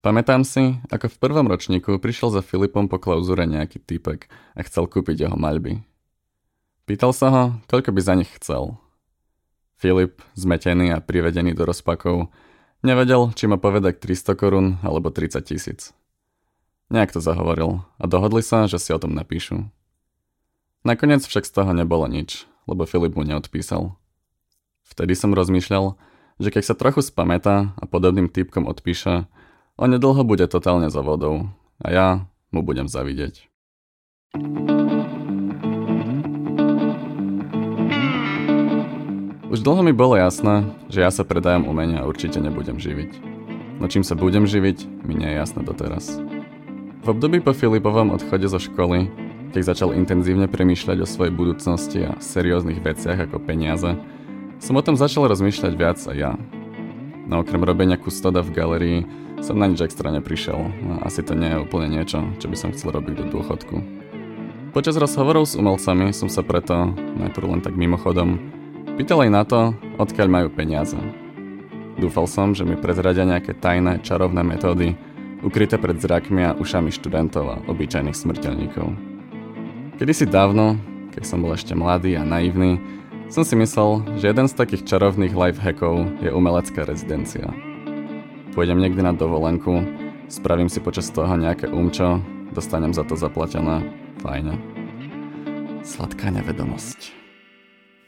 Pamätám si, ako v prvom ročníku prišiel za Filipom po klauzúre nejaký typek a chcel kúpiť jeho maľby. Pýtal sa ho, koľko by za nich chcel. Filip, zmetený a privedený do rozpakov, nevedel, či ma povedať 300 korún alebo 30 tisíc. Nejak to zahovoril a dohodli sa, že si o tom napíšu. Nakoniec však z toho nebolo nič, lebo Filip mu neodpísal. Vtedy som rozmýšľal, že keď sa trochu spamätá a podobným typkom odpíše, Onedlho bude totálne za vodou a ja mu budem zavidieť. Už dlho mi bolo jasné, že ja sa predajom umenia určite nebudem živiť. No čím sa budem živiť, mi nie je jasné doteraz. V období po Filipovom odchode zo školy, keď začal intenzívne premýšľať o svojej budúcnosti a serióznych veciach ako peniaze, som o tom začal rozmýšľať viac aj ja. No okrem robenia kustoda v galerii som na nič extra neprišiel. No, asi to nie je úplne niečo, čo by som chcel robiť do dôchodku. Počas rozhovorov s umelcami som sa preto, najprv len tak mimochodom, pýtal aj na to, odkiaľ majú peniaze. Dúfal som, že mi prezradia nejaké tajné, čarovné metódy, ukryté pred zrakmi a ušami študentov a obyčajných smrteľníkov. Kedysi dávno, keď som bol ešte mladý a naivný, som si myslel, že jeden z takých čarovných life hackov je umelecká rezidencia – Pôjdem niekde na dovolenku, spravím si počas toho nejaké umčo, dostanem za to zaplatené. Fajne. Sladká nevedomosť.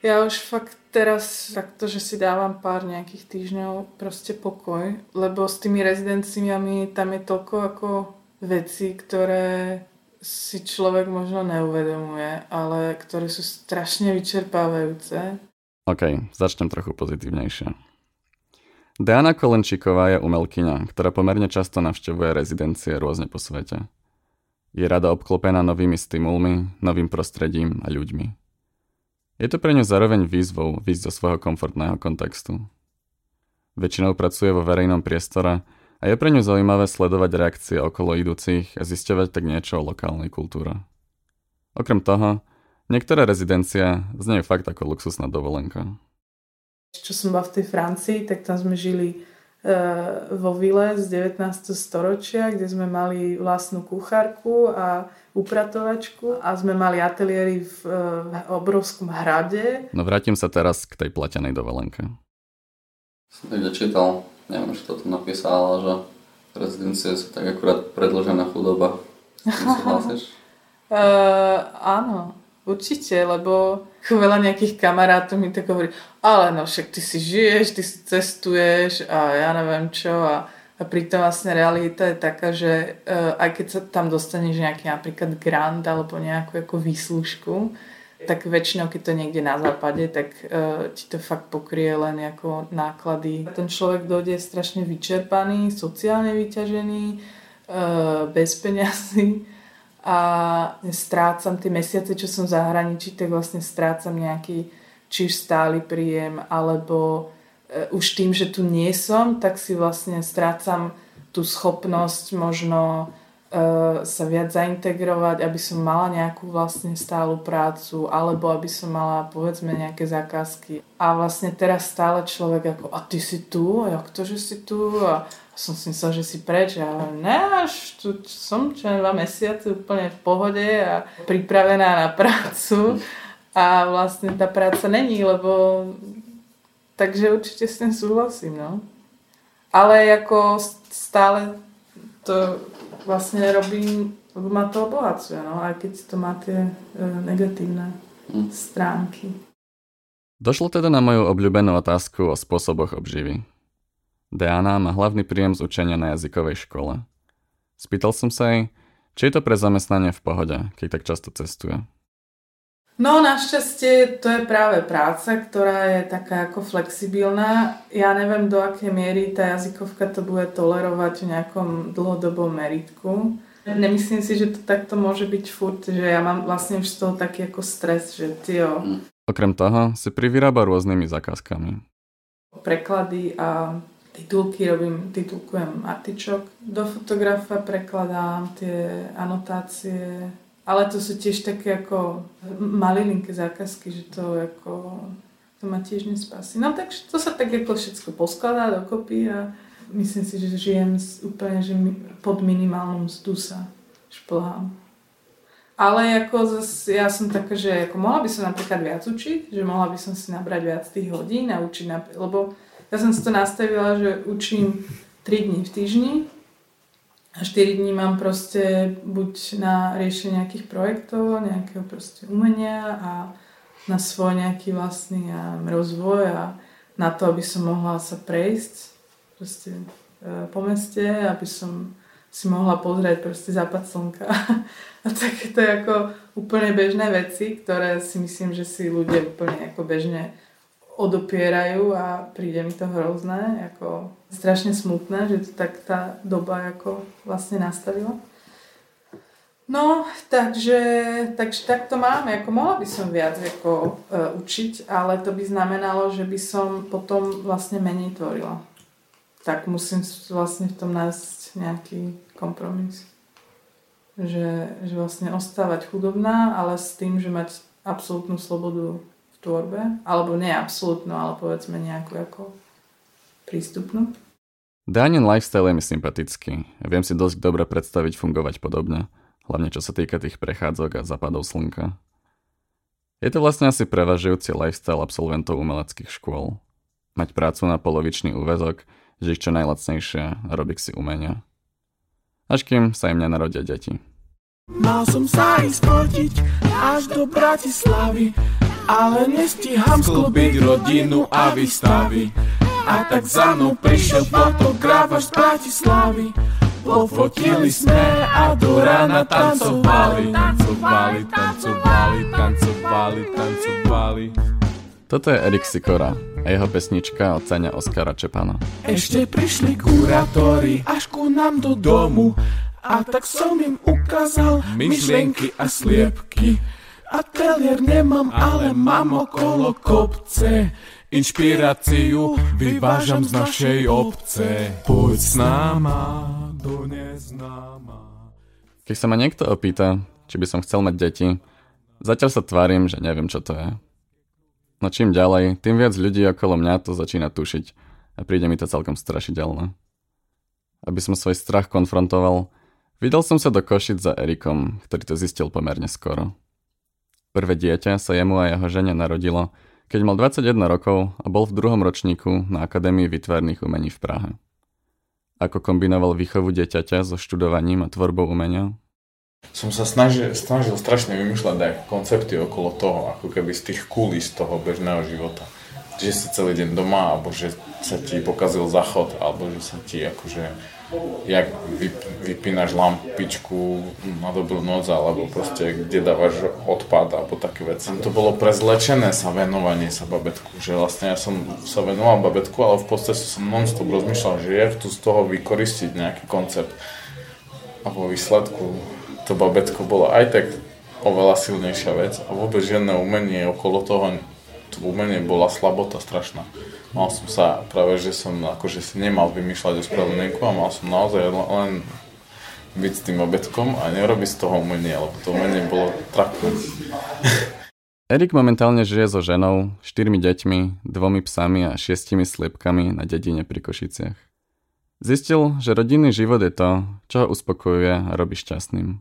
Ja už fakt teraz takto, že si dávam pár nejakých týždňov proste pokoj, lebo s tými rezidenciami tam je toľko ako veci, ktoré si človek možno neuvedomuje, ale ktoré sú strašne vyčerpávajúce. OK, začnem trochu pozitívnejšie. Diana Kolenčíková je umelkyňa, ktorá pomerne často navštevuje rezidencie rôzne po svete. Je rada obklopená novými stimulmi, novým prostredím a ľuďmi. Je to pre ňu zároveň výzvou výjsť zo svojho komfortného kontextu. Väčšinou pracuje vo verejnom priestore a je pre ňu zaujímavé sledovať reakcie okolo idúcich a zisťovať tak niečo o lokálnej kultúre. Okrem toho, niektoré rezidencie znejú fakt ako luxusná dovolenka. Čo som bola v tej Francii, tak tam sme žili uh, vo vile z 19. storočia, kde sme mali vlastnú kuchárku a upratovačku a sme mali ateliéry v uh, obrovskom hrade. No vrátim sa teraz k tej platenej dovolenke. Som tak čítal, neviem, čo to tu napísala, že rezidencie sú tak akurát predložená chudoba. uh, áno, určite, lebo veľa nejakých kamarátov mi tak hovorí, ale no však ty si žiješ, ty si cestuješ a ja neviem čo a, a pritom vlastne realita je taká, že uh, aj keď sa tam dostaneš nejaký napríklad grant alebo nejakú ako výslužku, tak väčšinou, keď to niekde na západe, tak uh, ti to fakt pokrie len ako náklady. Ten človek dojde strašne vyčerpaný, sociálne vyťažený, uh, bez peňazí a strácam tie mesiace, čo som v zahraničí, tak vlastne strácam nejaký či stály príjem, alebo e, už tým, že tu nie som, tak si vlastne strácam tú schopnosť možno e, sa viac zaintegrovať, aby som mala nejakú vlastne stálu prácu, alebo aby som mala povedzme nejaké zákazky. A vlastne teraz stále človek ako, a ty si tu? Jak to, že si tu? A som si myslel, že si preč a ne, až tu som čo dva mesiace úplne v pohode a pripravená na prácu a vlastne tá práca není, lebo takže určite s tým súhlasím, no. Ale ako stále to vlastne robím, lebo ma to obohacuje, no, aj keď to má tie e, negatívne hm. stránky. Došlo teda na moju obľúbenú otázku o spôsoboch obživy. Diana má hlavný príjem z učenia na jazykovej škole. Spýtal som sa jej, či je to pre zamestnanie v pohode, keď tak často cestuje. No našťastie to je práve práca, ktorá je taká ako flexibilná. Ja neviem do akej miery tá jazykovka to bude tolerovať v nejakom dlhodobom meritku. Nemyslím si, že to takto môže byť furt, že ja mám vlastne už z toho taký ako stres, že tio. Okrem toho si privyrába rôznymi zákazkami. Preklady a titulky, robím, titulkujem artičok. Do fotografa prekladám tie anotácie, ale to sú tiež také ako malilinké zákazky, že to ako to ma tiež nespasí. No takže to sa tak ako všetko poskladá dokopy a myslím si, že žijem úplne že pod minimálnu mzdu sa šplhám. Ale ako zase, ja som taká, že ako mohla by som napríklad viac učiť, že mohla by som si nabrať viac tých hodín a učiť, lebo ja som si to nastavila, že učím 3 dní v týždni a 4 dní mám proste buď na riešenie nejakých projektov, nejakého proste umenia a na svoj nejaký vlastný ja, rozvoj a na to, aby som mohla sa prejsť proste e, po meste, aby som si mohla pozrieť proste západ slnka a takéto ako úplne bežné veci, ktoré si myslím, že si ľudia úplne ako bežne odopierajú a príde mi to hrozné, ako strašne smutné, že to tak tá doba ako vlastne nastavila. No, takže, takže tak to máme. Ako mohla by som viac ako, uh, učiť, ale to by znamenalo, že by som potom vlastne menej tvorila. Tak musím vlastne v tom nájsť nejaký kompromis. Že, že vlastne ostávať chudobná, ale s tým, že mať absolútnu slobodu tvorbe. Alebo nie absolútnu, ale povedzme nejakú ako prístupnú. Daniel lifestyle je mi sympatický. Viem si dosť dobre predstaviť fungovať podobne. Hlavne čo sa týka tých prechádzok a zapadov slnka. Je to vlastne asi prevažujúci lifestyle absolventov umeleckých škôl. Mať prácu na polovičný úvezok, žiť čo najlacnejšie a robiť si umenia. Až kým sa im nenarodia deti. Mal som sa ísť fotiť až do Bratislavy, ale nestíham sklbiť rodinu a výstavy. A tak za mnou prišiel fotograf až z Bratislavy. Pofotili sme a do rána tancovali, tancovali, tancovali, tancovali, tancovali. Toto je Erik Sikora a jeho pesnička od cenia Oskara Čepana. Ešte prišli kurátori až ku nám do domu a tak som im ukázal myšlienky a sliepky. Atelier nemám, ale mám okolo kopce. Inšpiráciu vyvážam z našej obce. Poď s náma do neznáma. Keď sa ma niekto opýta, či by som chcel mať deti, zatiaľ sa tvárim, že neviem, čo to je. No čím ďalej, tým viac ľudí okolo mňa to začína tušiť a príde mi to celkom strašidelné. Aby som svoj strach konfrontoval, vydal som sa do Košic za Erikom, ktorý to zistil pomerne skoro. Prvé dieťa sa jemu a jeho žene narodilo, keď mal 21 rokov a bol v druhom ročníku na Akadémii vytvarných umení v Prahe. Ako kombinoval výchovu dieťaťa so študovaním a tvorbou umenia, som sa snažil, snažil strašne vymýšľať aj koncepty okolo toho, ako keby z tých kulís toho bežného života. Že si celý deň doma, alebo že sa ti pokazil záchod, alebo že sa ti akože jak vypínaš lampičku na dobrú noc, alebo proste kde dávaš odpad, alebo také veci. To bolo prezlečené sa venovanie sa babetku, že vlastne ja som sa venoval babetku, ale v podstate som non-stop rozmýšľal, že ja tu z toho vykoristiť nejaký koncept. A po výsledku to babetko bolo aj tak oveľa silnejšia vec a vôbec žiadne umenie okolo toho, to umenie bola slabota strašná. Mal som sa, práve že som akože si nemal vymýšľať o spravodlivku a mal som naozaj len byť s tým obetkom a nerobiť z toho umenie, lebo to umenie bolo trapné. Erik momentálne žije so ženou, štyrmi deťmi, dvomi psami a šiestimi sliepkami na dedine pri Košiciach. Zistil, že rodinný život je to, čo ho uspokojuje a robí šťastným.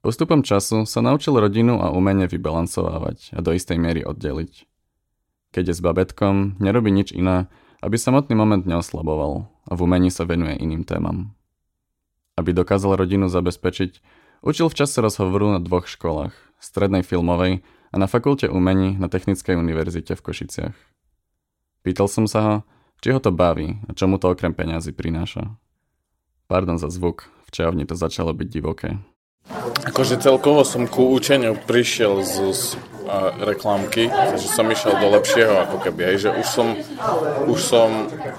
Postupom času sa naučil rodinu a umenie vybalancovávať a do istej miery oddeliť. Keď je s babetkom, nerobí nič iné, aby samotný moment neoslaboval a v umení sa venuje iným témam. Aby dokázal rodinu zabezpečiť, učil v čase rozhovoru na dvoch školách, strednej filmovej a na fakulte umení na Technickej univerzite v Košiciach. Pýtal som sa ho, či ho to baví a čo mu to okrem peňazí prináša. Pardon za zvuk, v čajovni to začalo byť divoké. Akože celkovo som ku učeniu prišiel z, z a, reklamky, že som išiel do lepšieho ako keby, aj, že už som, už som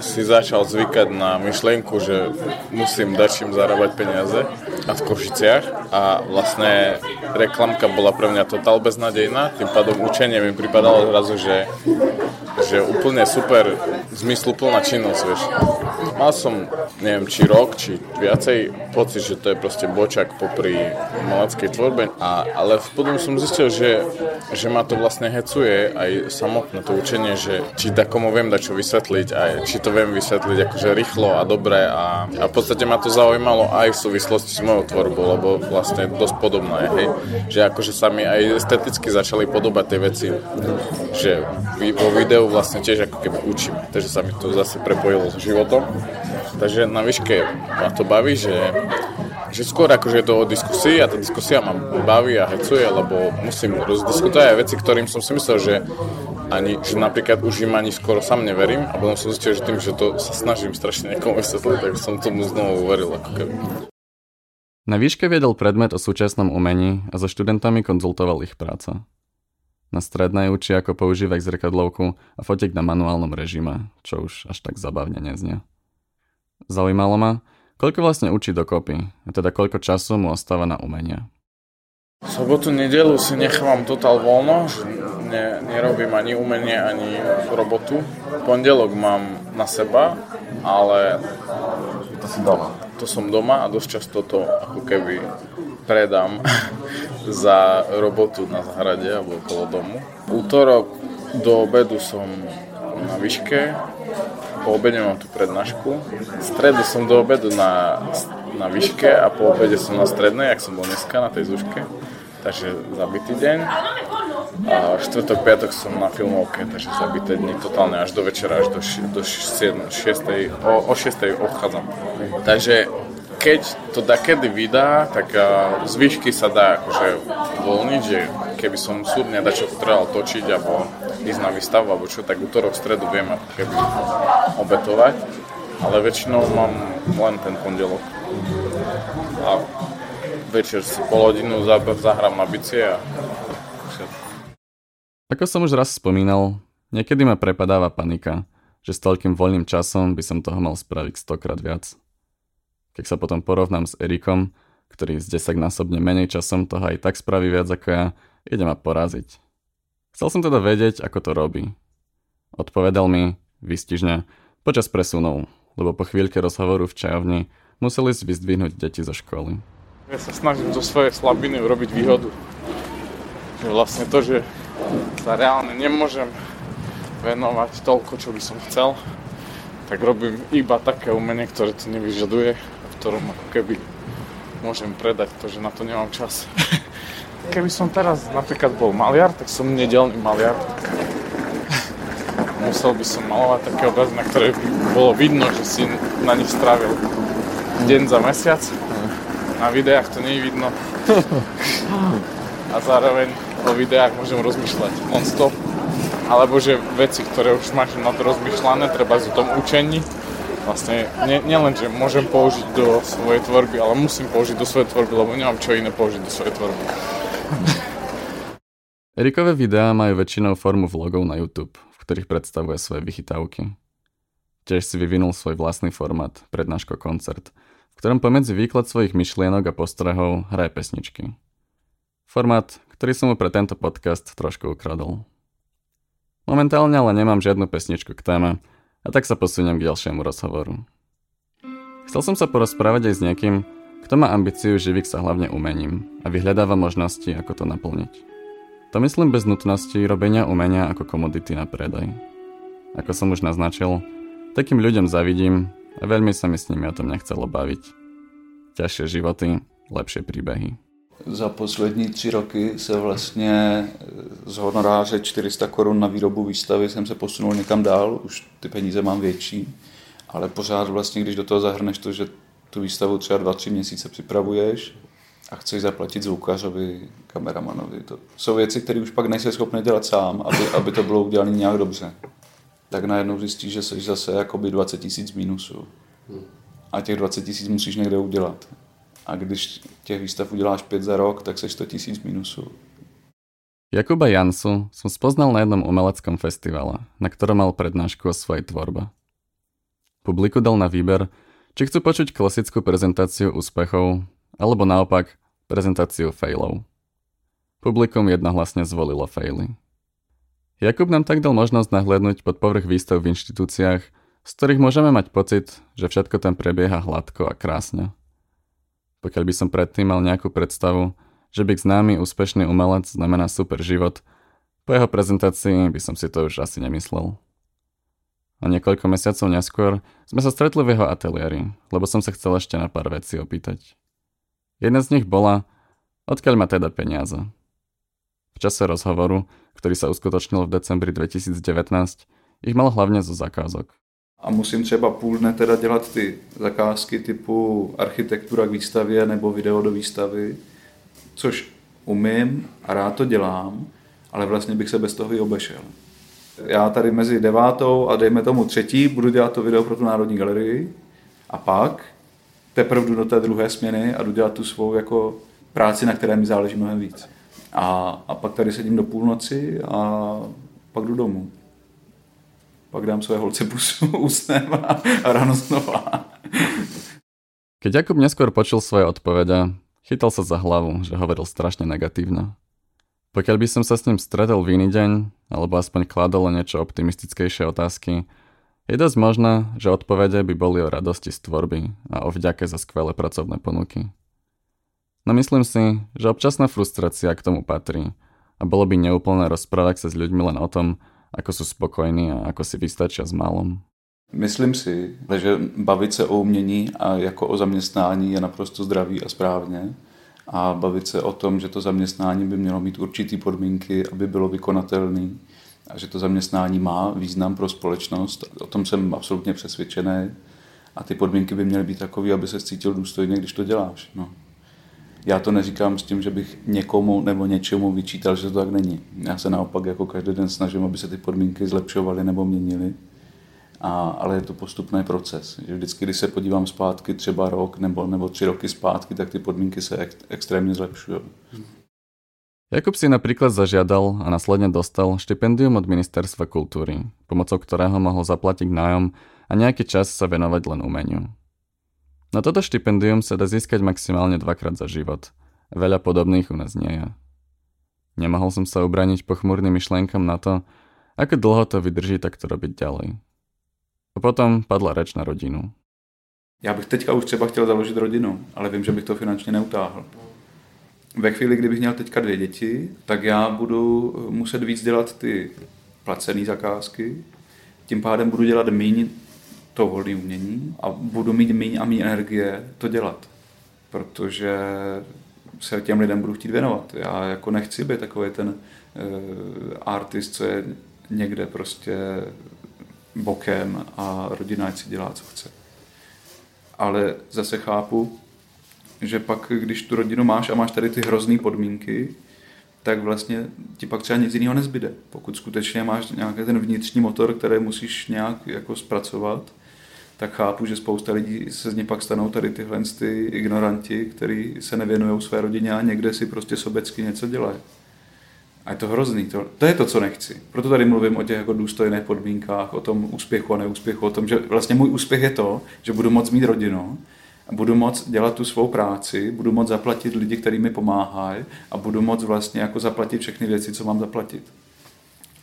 si začal zvykať na myšlienku, že musím dať čím zarábať peniaze a v Košiciach. A vlastne reklamka bola pre mňa totál beznadejná, tým pádom učenie mi pripadalo zrazu, že, že úplne super zmysluplná činnosť, vieš. Mal som, neviem, či rok, či viacej pocit, že to je proste bočak popri umeleckej tvorbe, a, ale potom som zistil, že, že ma to vlastne hecuje aj samotné to učenie, že či takomu viem dať čo vysvetliť, aj či to viem vysvetliť akože rýchlo a dobre a, a v podstate ma to zaujímalo aj v súvislosti s mojou tvorbou, lebo vlastne dosť podobná je, hej, že akože sa mi aj esteticky začali podobať tie veci, že vo videu vlastne tiež ako keby učíme, takže sa mi to zase prepojilo s životom. Takže na výške ma to baví, že, že skôr akože je to o diskusii a tá diskusia ma baví a hecuje, lebo musím rozdiskutovať aj veci, ktorým som si myslel, že ani, že napríklad už im ani skoro sám neverím a potom som zistil, že tým, že to sa snažím strašne niekomu vysvetliť, tak som tomu znovu uveril ako keby. Na výške viedol predmet o súčasnom umení a so študentami konzultoval ich práca. Na strednej učí, ako používať zrkadlovku a fotiek na manuálnom režime, čo už až tak zabavne neznie. Zaujímalo ma, koľko vlastne učí dokopy, a teda koľko času mu ostáva na umenie. Sobotu, nedelu si nechávam totál voľno, že ne, nerobím ani umenie, ani robotu. Pondelok mám na seba, ale... To si doma. To som doma a dosť často to ako keby predám za robotu na zahrade alebo okolo domu. Útorok do obedu som na výške, po obede mám tu prednášku. V stredu som do obedu na, na výške a po obede som na strednej, ak som bol dneska na tej zúške. Takže zabitý deň. A štvrtok, piatok som na filmovke, takže zabité dni totálne až do večera, až do, do 7, 6, o, o 6 odchádzam. Takže keď to da kedy vydá, tak z výšky sa dá akože voľniť, že keby som súdne dačo potreboval točiť alebo ísť na výstavu alebo čo, tak útorok, stredu viem keby obetovať, ale väčšinou mám len ten pondelok. A večer si pol hodinu zahrám na bicie a Ako som už raz spomínal, niekedy ma prepadáva panika, že s toľkým voľným časom by som toho mal spraviť stokrát viac. Keď sa potom porovnám s Erikom, ktorý s 10 násobne menej časom toho aj tak spraví viac ako ja, ide ma poraziť. Chcel som teda vedieť, ako to robí. Odpovedal mi, vystižne, počas presunul, lebo po chvíľke rozhovoru v čajovni museli si vyzdvihnúť deti zo školy. Ja sa snažím zo svojej slabiny urobiť výhodu. Že vlastne to, že sa reálne nemôžem venovať toľko, čo by som chcel, tak robím iba také umenie, ktoré to nevyžaduje ktorom ako keby môžem predať to, že na to nemám čas. Keby som teraz napríklad bol maliar, tak som nedelný maliar. Musel by som malovať také obrazy, na ktoré by bolo vidno, že si na nich strávil deň za mesiac. Na videách to nie je vidno. A zároveň o videách môžem rozmýšľať non-stop. Alebo že veci, ktoré už máš na to rozmýšľané, treba o tom učení, vlastne nielen, že môžem použiť do svojej tvorby, ale musím použiť do svojej tvorby, lebo nemám čo iné použiť do svojej tvorby. Erikové videá majú väčšinou formu vlogov na YouTube, v ktorých predstavuje svoje vychytávky. Tiež si vyvinul svoj vlastný formát, prednáško koncert, v ktorom pomedzi výklad svojich myšlienok a postrehov hraje pesničky. Formát, ktorý som mu pre tento podcast trošku ukradol. Momentálne ale nemám žiadnu pesničku k téme, a tak sa posuniem k ďalšiemu rozhovoru. Chcel som sa porozprávať aj s niekým, kto má ambíciu živiť sa hlavne umením a vyhľadáva možnosti, ako to naplniť. To myslím bez nutnosti robenia umenia ako komodity na predaj. Ako som už naznačil, takým ľuďom zavidím a veľmi sa mi s nimi o tom nechcelo baviť. Ťažšie životy, lepšie príbehy. Za poslední tři roky se vlastně z honoráře 400 korun na výrobu výstavy jsem se posunul někam dál, už ty peníze mám větší, ale pořád vlastně, když do toho zahrneš to, že tu výstavu třeba 2-3 měsíce připravuješ a chceš zaplatit zvukařovi, kameramanovi, to jsou věci, které už pak nejsi schopný dělat sám, aby, aby to bylo udělané nějak dobře. Tak najednou zjistíš, že jsi zase jakoby 20 tisíc minusů. A těch 20 tisíc musíš někde udělat. A když těch výstav uděláš 5 za rok, tak se 100 tisíc minusů. Jakuba Jansu som spoznal na jednom umeleckom festivale, na ktorom mal prednášku o svojej tvorbe. Publiku dal na výber, či chcú počuť klasickú prezentáciu úspechov, alebo naopak prezentáciu failov. Publikum jednohlasne zvolilo faily. Jakub nám tak dal možnosť nahliadnúť pod povrch výstav v inštitúciách, z ktorých môžeme mať pocit, že všetko tam prebieha hladko a krásne. Pokiaľ by som predtým mal nejakú predstavu, že byť známy úspešný umelec znamená super život, po jeho prezentácii by som si to už asi nemyslel. A niekoľko mesiacov neskôr sme sa stretli v jeho ateliéri, lebo som sa chcel ešte na pár vecí opýtať. Jedna z nich bola, odkiaľ má teda peniaze. V čase rozhovoru, ktorý sa uskutočnil v decembri 2019, ich mal hlavne zo zakázok a musím třeba půl teda dělat ty zakázky typu architektura k výstavě nebo video do výstavy, což umím a rád to dělám, ale vlastně bych se bez toho i obešel. Já tady mezi devátou a dejme tomu třetí budu dělat to video pro tu Národní galerii a pak teprve jdu do té druhé směny a jdu dělat tu svou jako práci, na které mi záleží mnohem víc. A, a pak tady sedím do půlnoci a pak jdu domů pak dám svoje holce pusu, usnem a, a ráno znova. Keď Jakub neskôr počul svoje odpovede, chytal sa za hlavu, že hovoril strašne negatívne. Pokiaľ by som sa s ním stretol v iný deň, alebo aspoň kladol niečo optimistickejšie otázky, je dosť možné, že odpovede by boli o radosti z tvorby a o vďake za skvelé pracovné ponuky. No myslím si, že občasná frustrácia k tomu patrí a bolo by neúplné rozprávať sa s ľuďmi len o tom, ako sú spokojní a ako si vystačia s malom? Myslím si, že bavit se o umění a jako o zaměstnání je naprosto zdravý a správně. A bavit se o tom, že to zaměstnání by mělo mít určitý podmínky, aby bylo vykonatelné a že to zaměstnání má význam pro společnost. O tom jsem absolutně přesvědčený. A ty podmínky by měly být takové, aby se cítil důstojně, když to děláš. No. Já to neříkám s tím, že bych někomu nebo něčemu vyčítal, že to tak není. Já se naopak jako každý den snažím, aby se ty podmínky zlepšovaly nebo měnily. A, ale je to postupný proces. Že vždycky, když se podívám zpátky třeba rok nebo, nebo tři roky zpátky, tak ty podmínky se ek, extrémně zlepšují. Jakub si napríklad zažiadal a následne dostal štipendium od Ministerstva kultúry, pomocou ktorého mohol zaplatiť nájom a nejaký čas sa venovať len umeniu. Na toto štipendium sa dá získať maximálne dvakrát za život. Veľa podobných u nás nie je. Nemohol som sa ubraniť pochmúrnym myšlienkam na to, ako dlho to vydrží takto robiť ďalej. A potom padla reč na rodinu. Já bych teďka už třeba chtěl založit rodinu, ale vím, že bych to finančně neutáhl. Ve chvíli, kdybych měl teďka dvě děti, tak já budu muset víc dělat ty placené zakázky, tím pádem budu dělat méně to volné umění a budu mít méně a méně energie to dělat, protože se těm lidem budu chtít věnovat. Já jako nechci být takový ten uh, artist, co je někde prostě bokem a rodina si dělá, co chce. Ale zase chápu, že pak, když tu rodinu máš a máš tady ty hrozný podmínky, tak vlastně ti pak třeba nic jiného nezbyde. Pokud skutečně máš nějaký ten vnitřní motor, který musíš nějak jako zpracovat, tak chápu, že spousta lidí se z ní pak stanou tady tyhle ty ignoranti, kteří se nevěnují své rodině a někde si prostě sobecky něco dělají. A je to hrozný. To, to je to, co nechci. Proto tady mluvím o těch jako důstojných podmínkách, o tom úspěchu a neúspěchu, o tom, že vlastně můj úspěch je to, že budu moc mít rodinu, budu moc dělat tu svou práci, budu moc zaplatit lidi, kteří mi pomáhají a budu moc vlastně jako zaplatit všechny věci, co mám zaplatit.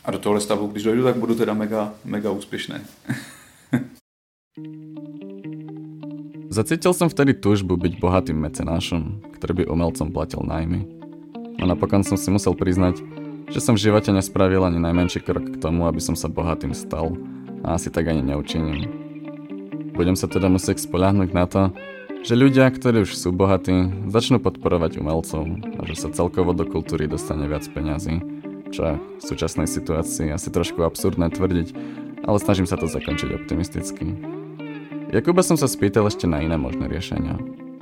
A do tohle stavu, když dojdu, tak budu teda mega, mega úspěšný. Zacítil som vtedy túžbu byť bohatým mecenášom, ktorý by umelcom platil nájmy. A napokon som si musel priznať, že som v živote nespravil ani najmenší krok k tomu, aby som sa bohatým stal a asi tak ani neučiním. Budem sa teda musieť spoľahnúť na to, že ľudia, ktorí už sú bohatí, začnú podporovať umelcov a že sa celkovo do kultúry dostane viac peňazí, čo v súčasnej situácii asi trošku absurdné tvrdiť, ale snažím sa to zakončiť optimisticky. Jakuba jsem se spýtal ještě na jiné možné řešení.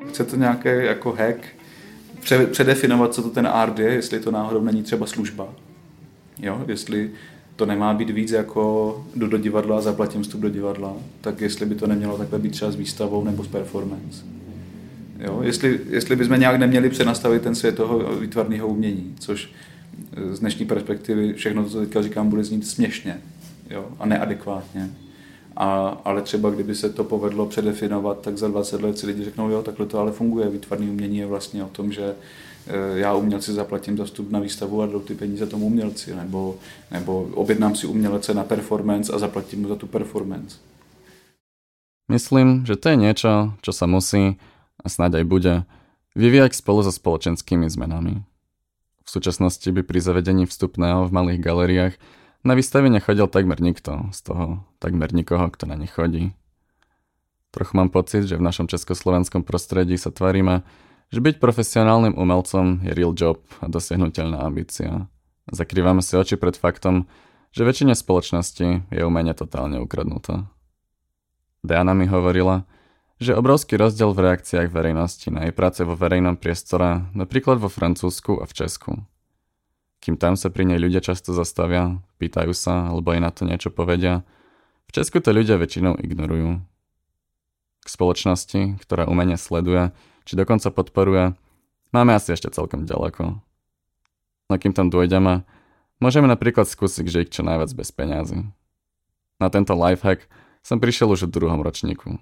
Chce to nějaký jako hack, předefinovat, co to ten art je, jestli to náhodou není třeba služba. Jo, jestli to nemá být víc jako jdu do divadla zaplatím vstup do divadla, tak jestli by to nemělo takhle být třeba s výstavou nebo s performance. Jo, jestli, jestli bychom nějak neměli přenastavit ten svět toho výtvarného umění, což z dnešní perspektivy všechno to, co teďka říkám, bude znít směšně jo, a neadekvátně. A, ale třeba kdyby se to povedlo předefinovat, tak za 20 let si lidi řeknou, jo, takhle to ale funguje. Výtvarný umění je vlastně o tom, že e, já umělci zaplatím za vstup na výstavu a jdou ty peníze tomu umělci, nebo, nebo objednám si umělce na performance a zaplatím mu za tu performance. Myslím, že to je niečo, čo sa musí, a snáď aj bude, vyvíjať spolu so spoločenskými zmenami. V súčasnosti by pri zavedení vstupného v malých galeriách na výstavy nechodil takmer nikto, z toho takmer nikoho, kto na ne chodí. Trochu mám pocit, že v našom československom prostredí sa tvárime, že byť profesionálnym umelcom je real job a dosiahnutelná ambícia. Zakrývame si oči pred faktom, že väčšine spoločnosti je umenie totálne ukradnuté. Diana mi hovorila, že obrovský rozdiel v reakciách verejnosti na jej práce vo verejnom priestore, napríklad vo Francúzsku a v Česku. Kým tam sa pri nej ľudia často zastavia, pýtajú sa alebo aj na to niečo povedia, v Česku to ľudia väčšinou ignorujú. K spoločnosti, ktorá umenie sleduje, či dokonca podporuje, máme asi ešte celkom ďaleko. No kým tam dôjdeme, môžeme napríklad skúsiť žiť čo najviac bez peňazí. Na tento lifehack som prišiel už v druhom ročníku.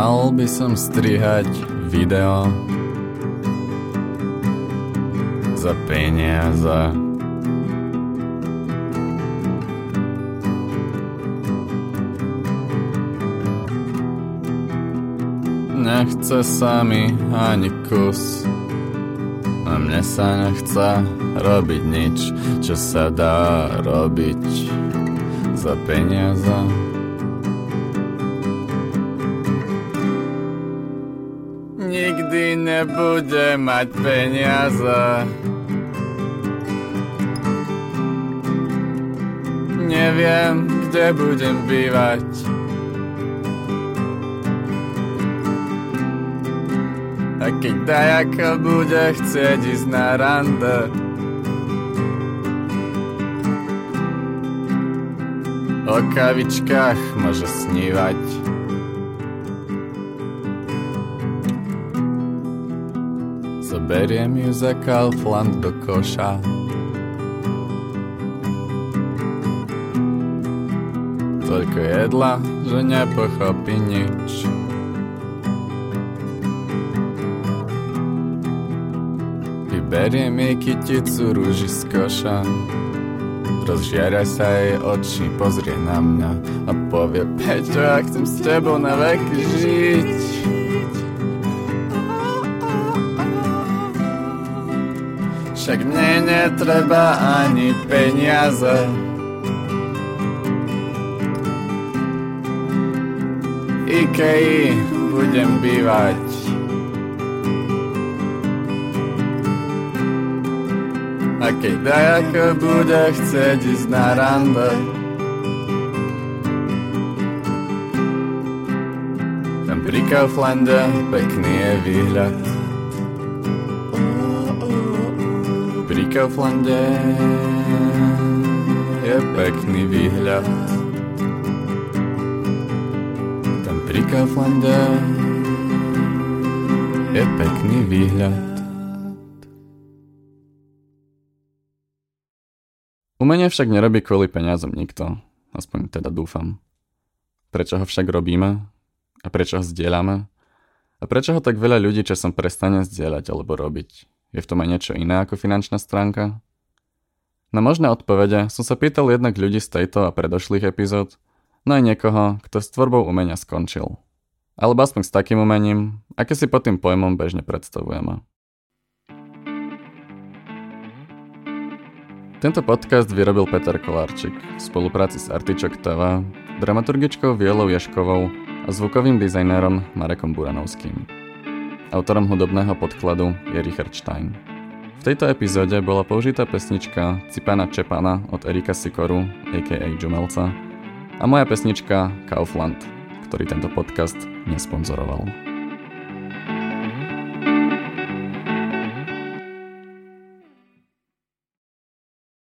Mal by som strihať video za peniaze. Nechce sa mi ani kus a mne sa nechce robiť nič, čo sa dá robiť za peniaze. Nebude mať peniaze. Neviem, kde budem bývať. A keď dajaka bude chcieť ísť na rande, o kavičkách môže snívať. Beriem ju za Kaufland do koša. Toľko jedla, že nepochopí nič. Vyberiem jej kyticu rúži z koša. Rozžiara sa jej oči, pozrie na mňa a povie Peťo, ja chcem s tebou na veky žiť. Však mne netreba ani peniaze. Ikei budem bývať. A keď dajako bude chcieť ísť na rande, tam pri Kauflande pekný je výhľad. Kauflande je pekný výhľad. Tam pri Kauflande je pekný výhľad. Umenie však nerobí kvôli peniazom nikto, aspoň teda dúfam. Prečo ho však robíme? A prečo ho zdieľame? A prečo ho tak veľa ľudí časom prestane zdieľať alebo robiť? Je v tom aj niečo iné ako finančná stránka? Na možné odpovede som sa pýtal jednak ľudí z tejto a predošlých epizód, no aj niekoho, kto s tvorbou umenia skončil. Alebo aspoň s takým umením, aké si pod tým pojmom bežne predstavujeme. Tento podcast vyrobil Peter Kolárčik v spolupráci s Artičok TV, dramaturgičkou Vielou Ješkovou a zvukovým dizajnérom Marekom Buranovským. Autorom hudobného podkladu je Richard Stein. V tejto epizóde bola použitá pesnička Cipana Čepana od Erika Sikoru, a.k.a. Jumelca, a moja pesnička Kaufland, ktorý tento podcast nesponzoroval.